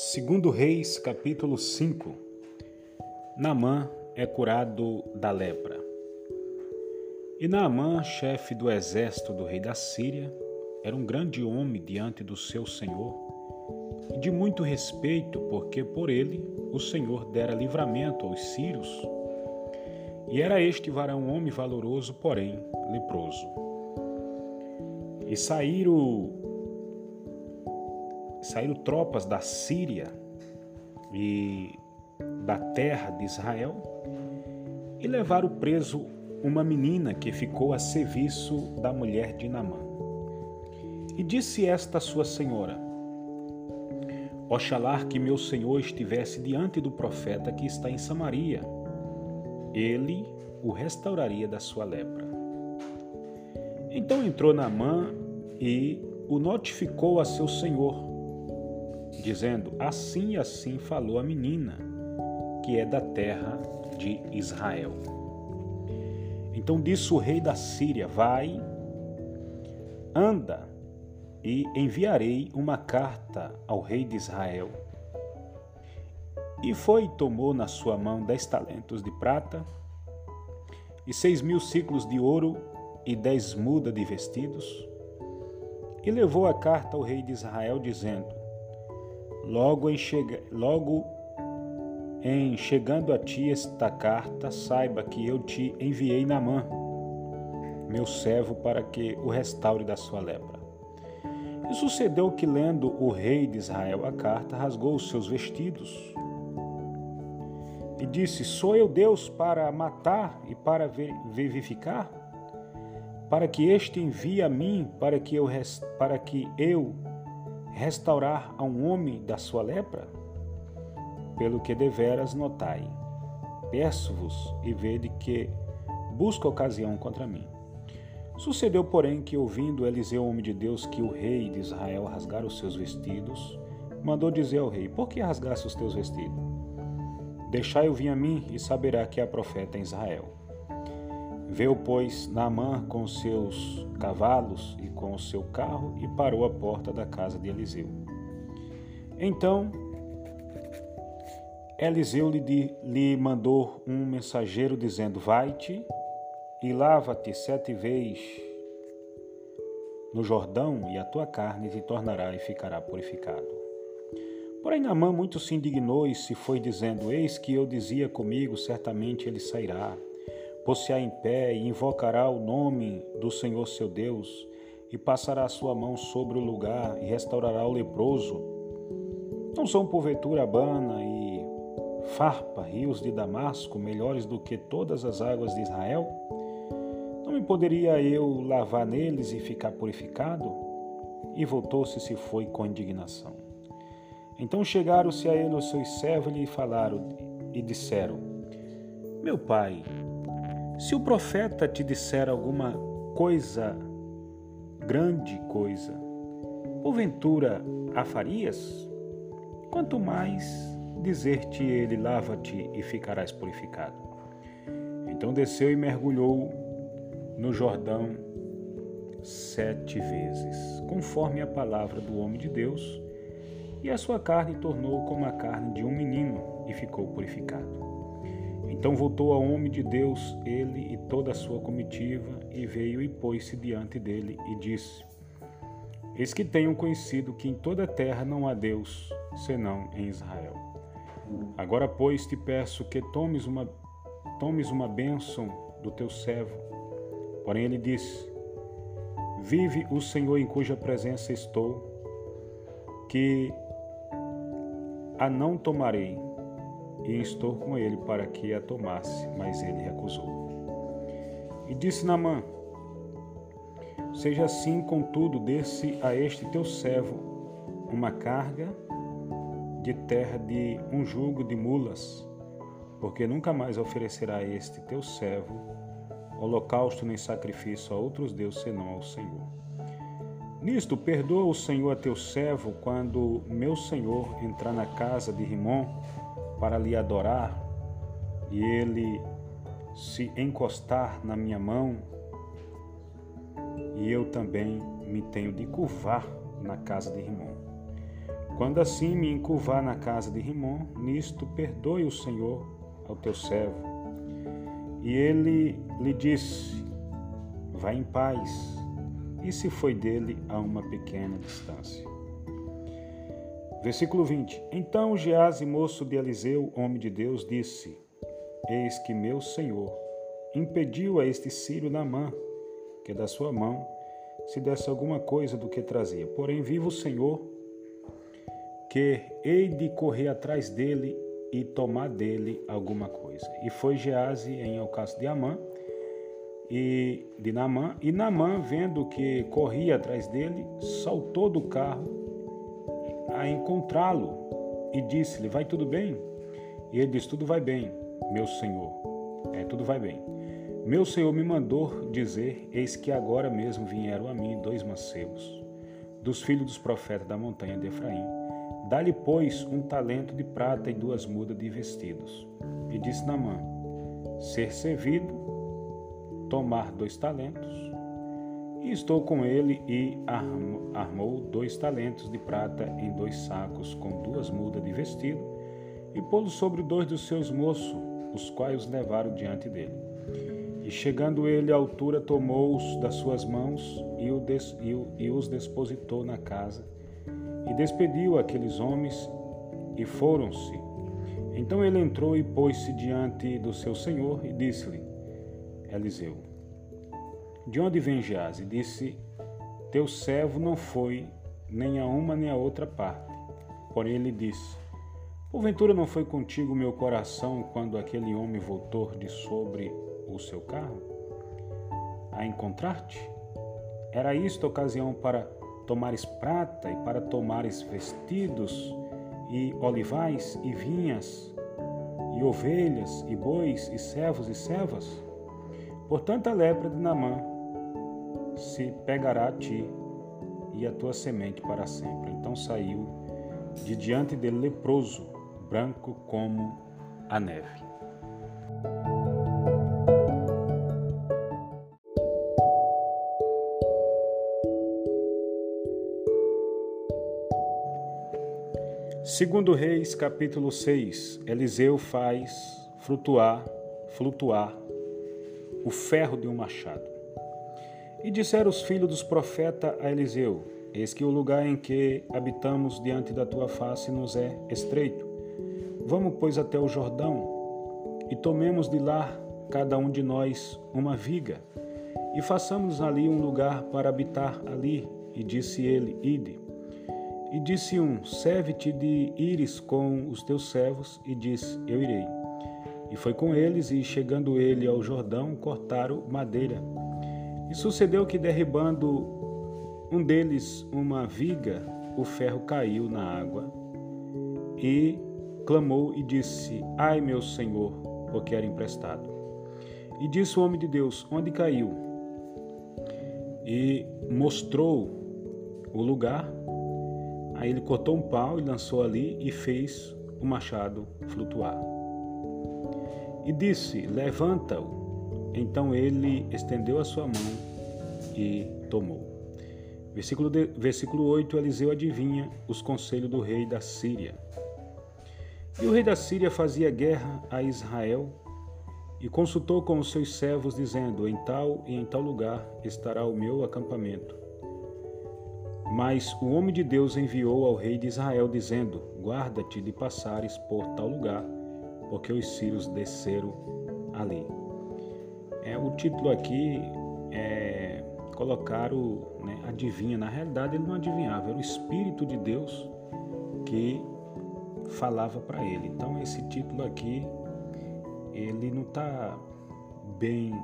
Segundo Reis, capítulo 5. Naamã é curado da lepra. E Naamã, chefe do exército do rei da Síria, era um grande homem diante do seu senhor e de muito respeito, porque por ele o senhor dera livramento aos sírios. E era este varão homem valoroso, porém leproso. E saíram saíram tropas da Síria e da terra de Israel e levaram preso uma menina que ficou a serviço da mulher de Namã. E disse esta sua senhora: Oxalá que meu senhor estivesse diante do profeta que está em Samaria, ele o restauraria da sua lepra. Então entrou Naamã e o notificou a seu senhor dizendo: Assim e assim falou a menina, que é da terra de Israel. Então disse o rei da Síria: Vai, anda, e enviarei uma carta ao rei de Israel. E foi e tomou na sua mão dez talentos de prata, e seis mil ciclos de ouro, e dez mudas de vestidos, e levou a carta ao rei de Israel, dizendo: Logo em, chega, logo em chegando a ti esta carta, saiba que eu te enviei na mão, meu servo, para que o restaure da sua lepra. E sucedeu que, lendo o rei de Israel a carta, rasgou os seus vestidos e disse: Sou eu Deus para matar e para vivificar? Para que este envie a mim, para que eu, para que eu restaurar a um homem da sua lepra? Pelo que deveras notai, peço-vos e vede que busca ocasião contra mim. Sucedeu, porém, que, ouvindo Eliseu, homem de Deus, que o rei de Israel rasgara os seus vestidos, mandou dizer ao rei: Por que rasgaste os teus vestidos? Deixai-o vir a mim e saberá que há profeta em Israel. Veio, pois, Naamã com seus cavalos e com o seu carro e parou à porta da casa de Eliseu. Então, Eliseu lhe, lhe mandou um mensageiro dizendo: Vai-te e lava-te sete vezes no Jordão, e a tua carne te tornará e ficará purificado. Porém, Naamã muito se indignou e se foi dizendo: Eis que eu dizia comigo, certamente ele sairá pôr-se-á em pé e invocará o nome do Senhor seu Deus, e passará a sua mão sobre o lugar e restaurará o leproso. Não são porventura Abana e Farpa, rios de Damasco, melhores do que todas as águas de Israel? Não me poderia eu lavar neles e ficar purificado? E voltou-se se foi com indignação. Então chegaram-se a ele os seus servos e lhe falaram e disseram: Meu pai, se o profeta te disser alguma coisa, grande coisa, porventura a farias? Quanto mais dizer-te ele, lava-te e ficarás purificado. Então desceu e mergulhou no Jordão sete vezes, conforme a palavra do homem de Deus, e a sua carne tornou como a carne de um menino e ficou purificado. Então voltou ao homem de Deus, ele e toda a sua comitiva, e veio e pôs-se diante dele e disse: Eis que tenho conhecido que em toda a terra não há Deus, senão em Israel. Agora, pois, te peço que tomes uma, tomes uma bênção do teu servo. Porém, ele disse: Vive o Senhor em cuja presença estou, que a não tomarei e estou com ele para que a tomasse, mas ele recusou. E disse Namã: Seja assim, contudo, desse a este teu servo uma carga de terra de um jugo de mulas, porque nunca mais oferecerá a este teu servo holocausto nem sacrifício a outros deuses senão ao Senhor. Nisto, perdoa o Senhor a teu servo quando meu senhor entrar na casa de Rimon para lhe adorar e ele se encostar na minha mão, e eu também me tenho de curvar na casa de Rimon. Quando assim me encurvar na casa de Rimon, nisto perdoe o Senhor ao teu servo. E ele lhe disse: Vá em paz. E se foi dele a uma pequena distância. Versículo 20: Então Gease, moço de Eliseu, homem de Deus, disse: Eis que meu senhor impediu a este sírio Namã que da sua mão se desse alguma coisa do que trazia. Porém, viva o Senhor, que hei de correr atrás dele e tomar dele alguma coisa. E foi Gease em Alcácio de Amã e de Namã, e Namã, vendo que corria atrás dele, saltou do carro a encontrá-lo e disse-lhe: Vai tudo bem? E ele disse: Tudo vai bem, meu senhor. É, tudo vai bem. Meu senhor me mandou dizer: Eis que agora mesmo vieram a mim dois mancebos, dos filhos dos profetas da montanha de Efraim. Dá-lhe, pois, um talento de prata e duas mudas de vestidos. E disse Namã: Ser servido, tomar dois talentos. E estou com ele e armou dois talentos de prata em dois sacos com duas mudas de vestido e pô-los sobre dois dos seus moços, os quais os levaram diante dele. E chegando ele à altura, tomou-os das suas mãos e, os depositou na casa, e despediu aqueles homens, e foram-se. Então ele entrou e pôs-se diante do seu senhor, e disse-lhe, Eliseu, de onde vem Gease? Disse, teu servo não foi nem a uma nem a outra parte. Porém ele disse, Porventura não foi contigo meu coração quando aquele homem voltou de sobre o seu carro? A encontrar-te? Era isto ocasião para tomares prata e para tomares vestidos e olivais e vinhas e ovelhas e bois e servos e servas? Portanto, a lepra de Namã se pegará a ti e a tua semente para sempre. Então saiu de diante dele leproso, branco como a neve. Segundo Reis, capítulo 6, Eliseu faz flutuar, flutuar o ferro de um machado. E disseram os filhos dos profetas a Eliseu: Eis que o lugar em que habitamos diante da tua face nos é estreito Vamos, pois, até o Jordão e tomemos de lá, cada um de nós, uma viga e façamos ali um lugar para habitar ali. E disse ele: Ide. E disse um: Serve-te de ires com os teus servos. E disse: Eu irei. E foi com eles, e chegando ele ao Jordão, cortaram madeira. E sucedeu que, derribando um deles uma viga, o ferro caiu na água. E clamou e disse: Ai, meu senhor, porque era emprestado. E disse o homem de Deus: Onde caiu? E mostrou o lugar. Aí ele cortou um pau e lançou ali e fez o machado flutuar. E disse: Levanta-o. Então ele estendeu a sua mão e tomou. Versículo, de, versículo 8: Eliseu adivinha os conselhos do rei da Síria. E o rei da Síria fazia guerra a Israel e consultou com os seus servos, dizendo: Em tal e em tal lugar estará o meu acampamento. Mas o homem de Deus enviou ao rei de Israel, dizendo: Guarda-te de passares por tal lugar, porque os sírios desceram ali. É, o título aqui é colocar o né, adivinha. Na realidade, ele não adivinhava, era o Espírito de Deus que falava para ele. Então esse título aqui ele não está bem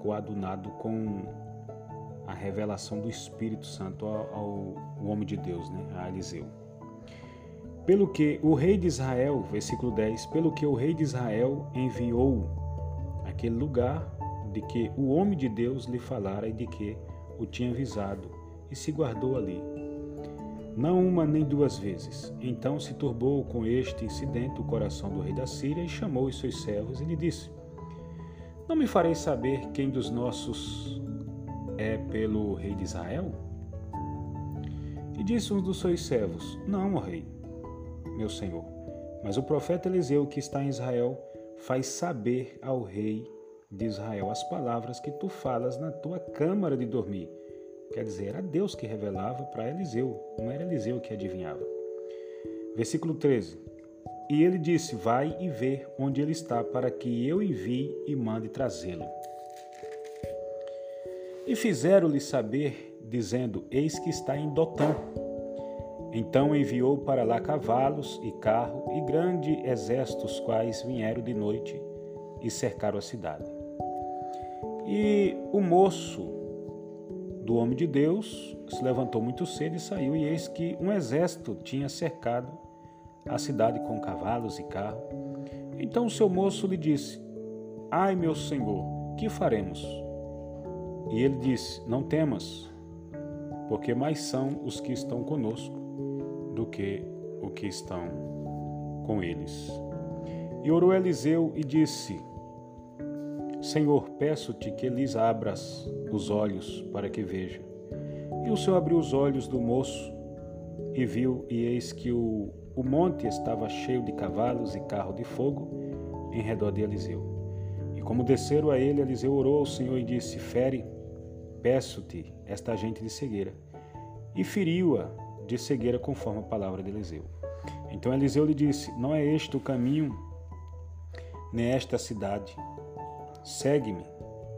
coadunado com a revelação do Espírito Santo ao, ao, homem de Deus, né, a Eliseu. Pelo que o rei de Israel, versículo 10, pelo que o rei de Israel enviou aquele lugar de que o homem de Deus lhe falara e de que o tinha avisado, e se guardou ali não uma nem duas vezes. Então se turbou com este incidente o coração do rei da Síria e chamou os seus servos e lhe disse: Não me farei saber quem dos nossos é pelo rei de Israel? E disse um dos seus servos: Não, ó rei, meu senhor. Mas o profeta Eliseu, que está em Israel, faz saber ao rei de Israel as palavras que tu falas na tua câmara de dormir. Quer dizer, era Deus que revelava para Eliseu, não era Eliseu que adivinhava. Versículo 13. E ele disse: Vai e vê onde ele está, para que eu envie e mande trazê-lo. E fizeram-lhe saber, dizendo: Eis que está em Dotã. Então enviou para lá cavalos e carro e grande exército, os quais vieram de noite e cercaram a cidade. E o moço do homem de Deus se levantou muito cedo e saiu, e eis que um exército tinha cercado a cidade com cavalos e carro. Então o seu moço lhe disse: Ai, meu senhor, que faremos? E ele disse: Não temas, porque mais são os que estão conosco do que o que estão com eles. E orou Eliseu e disse: Senhor, peço-te que lhes abras os olhos para que veja. E o Senhor abriu os olhos do moço e viu, e eis que o, o monte estava cheio de cavalos e carro de fogo em redor de Eliseu. E como desceram a ele, Eliseu orou ao Senhor e disse: Fere Peço-te esta gente de cegueira. E feriu-a de cegueira conforme a palavra de Eliseu. Então Eliseu lhe disse: Não é este o caminho, nem esta cidade. Segue-me,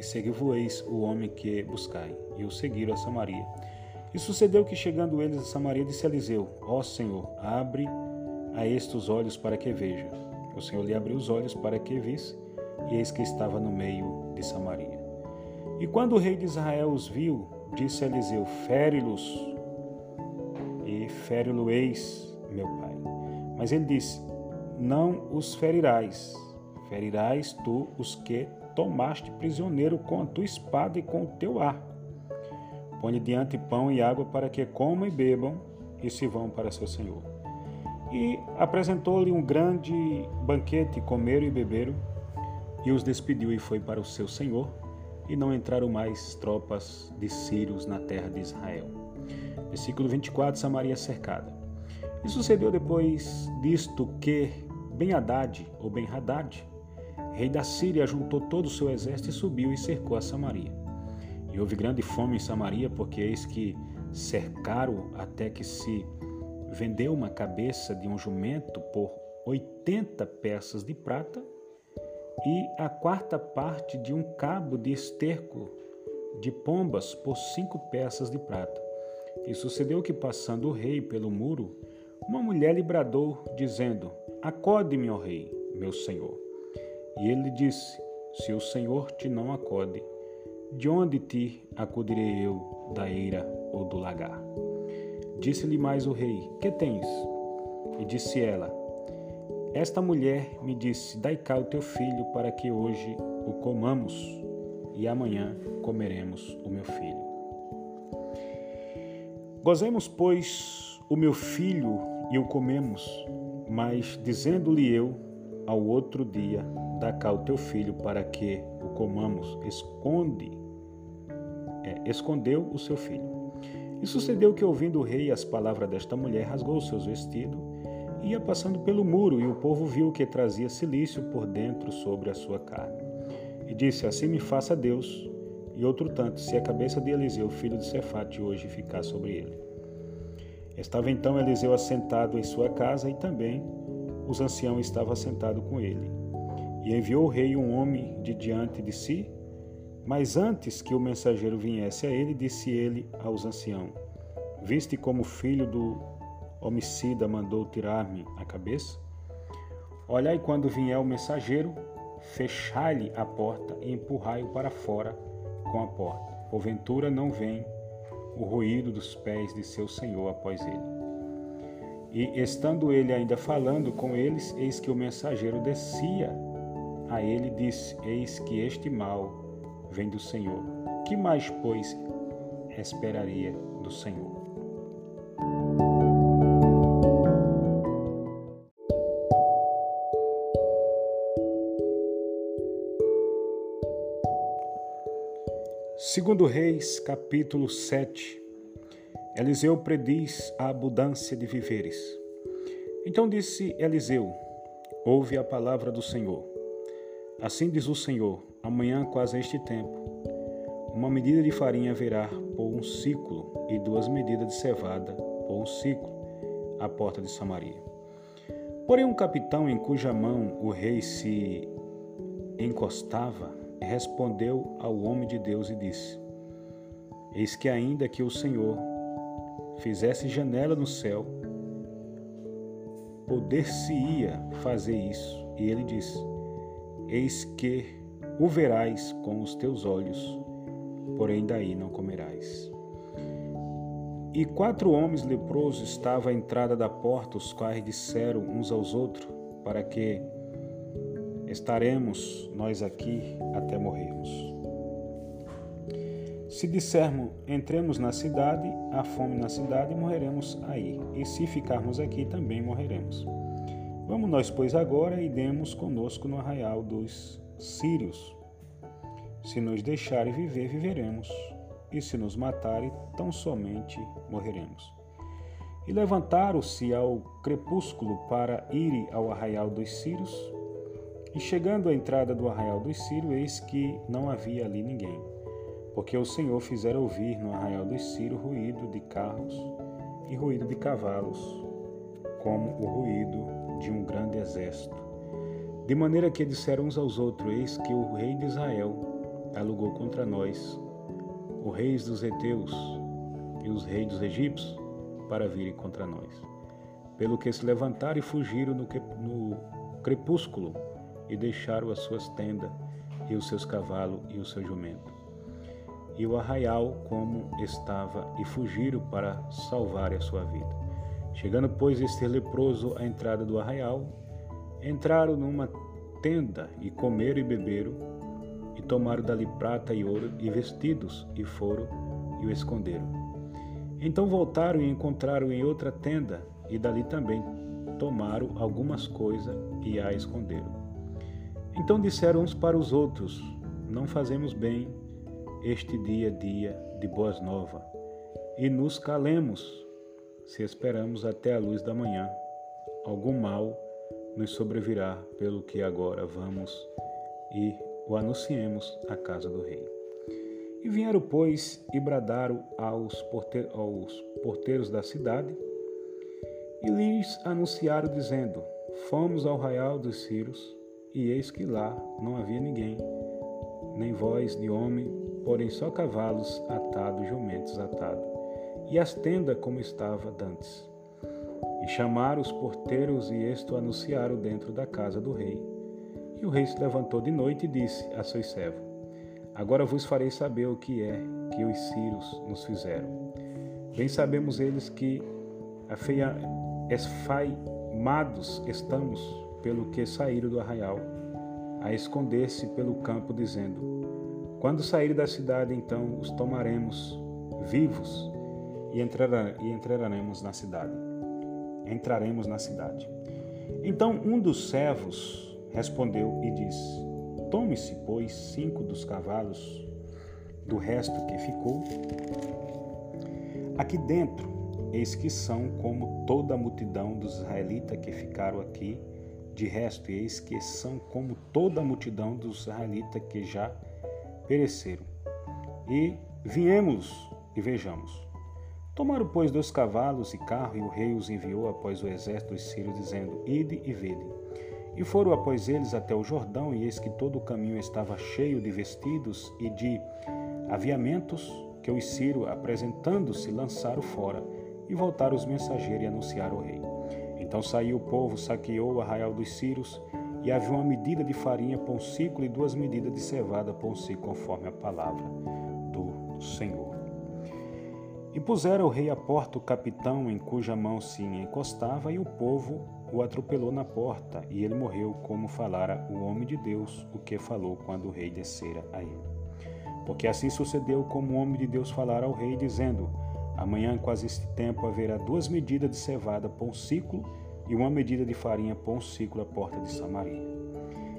e segui-vos o homem que buscai. E o seguiram a Samaria. E sucedeu que, chegando eles a Samaria, disse Eliseu: Ó Senhor, abre a estes os olhos para que veja. O Senhor lhe abriu os olhos para que visse, e eis que estava no meio de Samaria. E quando o rei de Israel os viu, disse a Eliseu: Fere-los e fere-lo-eis, meu pai. Mas ele disse: Não os ferirás, ferirás tu os que tomaste prisioneiro com a tua espada e com o teu arco. Põe diante pão e água para que comam e bebam e se vão para seu senhor. E apresentou-lhe um grande banquete, comeram e beberam, e os despediu e foi para o seu senhor e não entraram mais tropas de sírios na terra de Israel. Versículo 24: Samaria cercada. E sucedeu depois disto que Ben-Hadad, ou Ben-Hadad, rei da Síria, juntou todo o seu exército e subiu e cercou a Samaria. E houve grande fome em Samaria, porque eis que cercaram até que se vendeu uma cabeça de um jumento por 80 peças de prata e a quarta parte de um cabo de esterco de pombas por cinco peças de prata. E sucedeu que, passando o rei pelo muro, uma mulher lhe bradou, dizendo: Acode-me, ó rei, meu senhor. E ele disse: Se o senhor te não acode, de onde te acudirei eu, da eira ou do lagar? Disse-lhe mais o rei: Que tens? E disse ela: esta mulher me disse: Dai cá o teu filho para que hoje o comamos e amanhã comeremos o meu filho. Gozemos, pois, o meu filho e o comemos, mas dizendo-lhe eu ao outro dia: Dá cá o teu filho para que o comamos, esconde, é, escondeu o seu filho. E sucedeu que, ouvindo o rei as palavras desta mulher, rasgou seus vestidos ia passando pelo muro, e o povo viu que trazia silício por dentro sobre a sua carne. E disse: Assim me faça Deus, e outro tanto, se a cabeça de Eliseu, filho de Cefate, hoje ficar sobre ele. Estava então Eliseu assentado em sua casa, e também os anciãos estavam assentados com ele. E enviou o rei um homem de diante de si, mas antes que o mensageiro viesse a ele, disse ele aos anciãos: Viste como filho do homicida mandou tirar-me a cabeça? Olhai quando vier o mensageiro, fechai-lhe a porta e empurrai-o para fora com a porta. Porventura não vem o ruído dos pés de seu senhor após ele. E estando ele ainda falando com eles, eis que o mensageiro descia a ele disse: Eis que este mal vem do Senhor. Que mais, pois, esperaria do Senhor? Segundo Reis, capítulo 7. Eliseu prediz a abundância de viveres. Então disse Eliseu: Ouve a palavra do Senhor. Assim diz o Senhor: Amanhã, quase a este tempo, uma medida de farinha haverá por um ciclo, e duas medidas de cevada por um ciclo, à porta de Samaria. Porém, um capitão em cuja mão o rei se encostava respondeu ao homem de Deus e disse: Eis que ainda que o Senhor fizesse janela no céu, poder-se-ia fazer isso. E ele disse: Eis que o verás com os teus olhos, porém daí não comerás. E quatro homens leprosos estavam à entrada da porta, os quais disseram uns aos outros, para que estaremos nós aqui até morrermos. Se dissermos entremos na cidade, há fome na cidade, morreremos aí. E se ficarmos aqui, também morreremos. Vamos nós, pois, agora e demos conosco no arraial dos sírios. Se nos deixarem viver, viveremos. E se nos matarem, tão somente morreremos. E levantaram-se ao crepúsculo para irem ao arraial dos sírios e chegando à entrada do arraial dos Sírios, eis que não havia ali ninguém, porque o Senhor fizera ouvir no arraial dos Sírios ruído de carros e ruído de cavalos, como o ruído de um grande exército. De maneira que disseram uns aos outros: Eis que o rei de Israel alugou contra nós, os reis dos Eteus e os reis dos egípcios, para virem contra nós. Pelo que se levantaram e fugiram no, no crepúsculo e deixaram as suas tendas e os seus cavalos e o seu jumento. E o arraial como estava e fugiram para salvar a sua vida. Chegando, pois, este leproso à entrada do arraial, entraram numa tenda e comeram e beberam, e tomaram dali prata e ouro e vestidos, e foram e o esconderam. Então voltaram e encontraram em outra tenda, e dali também tomaram algumas coisas e a esconderam. Então disseram uns para os outros: Não fazemos bem este dia dia de boas novas, e nos calemos, se esperamos até a luz da manhã. Algum mal nos sobrevirá, pelo que agora vamos e o anunciemos à casa do rei. E vieram, pois, e bradaram aos, aos porteiros da cidade, e lhes anunciaram, dizendo: Fomos ao raial dos Círios, e eis que lá não havia ninguém, nem voz de homem, porém só cavalos atados, jumentos atados, e as tendas como estava dantes. E chamaram os porteiros e esto anunciaram dentro da casa do rei. E o rei se levantou de noite e disse a seus servos: Agora vos farei saber o que é que os sírios nos fizeram. Bem sabemos eles que afeia, esfaimados estamos pelo que saíram do arraial, a esconder-se pelo campo, dizendo: Quando saírem da cidade, então os tomaremos vivos e, entrará, e entraremos na cidade. Entraremos na cidade. Então um dos servos respondeu e disse: Tome-se, pois, cinco dos cavalos do resto que ficou. Aqui dentro, eis que são como toda a multidão dos israelitas que ficaram aqui de resto, eis que são como toda a multidão dos israelitas que já pereceram. E viemos e vejamos. Tomaram, pois, dois cavalos e carro, e o rei os enviou após o exército dos sírios, dizendo: Ide e vede. E foram após eles até o Jordão, e eis que todo o caminho estava cheio de vestidos e de aviamentos, que os sírios, apresentando-se, lançaram fora, e voltaram os mensageiros e anunciaram ao rei. Então saiu o povo, saqueou o arraial dos Círios, e havia uma medida de farinha por um ciclo e duas medidas de cevada por um ciclo, conforme a palavra do Senhor. E puseram o rei à porta o capitão em cuja mão se encostava, e o povo o atropelou na porta, e ele morreu, como falara o homem de Deus, o que falou quando o rei descera a ele. Porque assim sucedeu como o homem de Deus falara ao rei, dizendo: Amanhã, quase este tempo, haverá duas medidas de cevada por um ciclo e uma medida de farinha por um ciclo à porta de Samaria.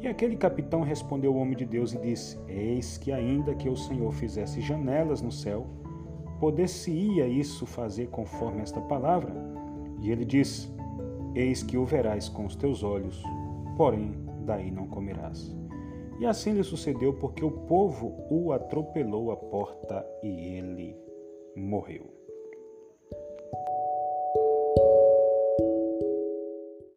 E aquele capitão respondeu ao homem de Deus e disse: Eis que, ainda que o Senhor fizesse janelas no céu, poder-se-ia isso fazer conforme esta palavra? E ele disse: eis que o verás com os teus olhos, porém daí não comerás. E assim lhe sucedeu porque o povo o atropelou à porta e ele morreu.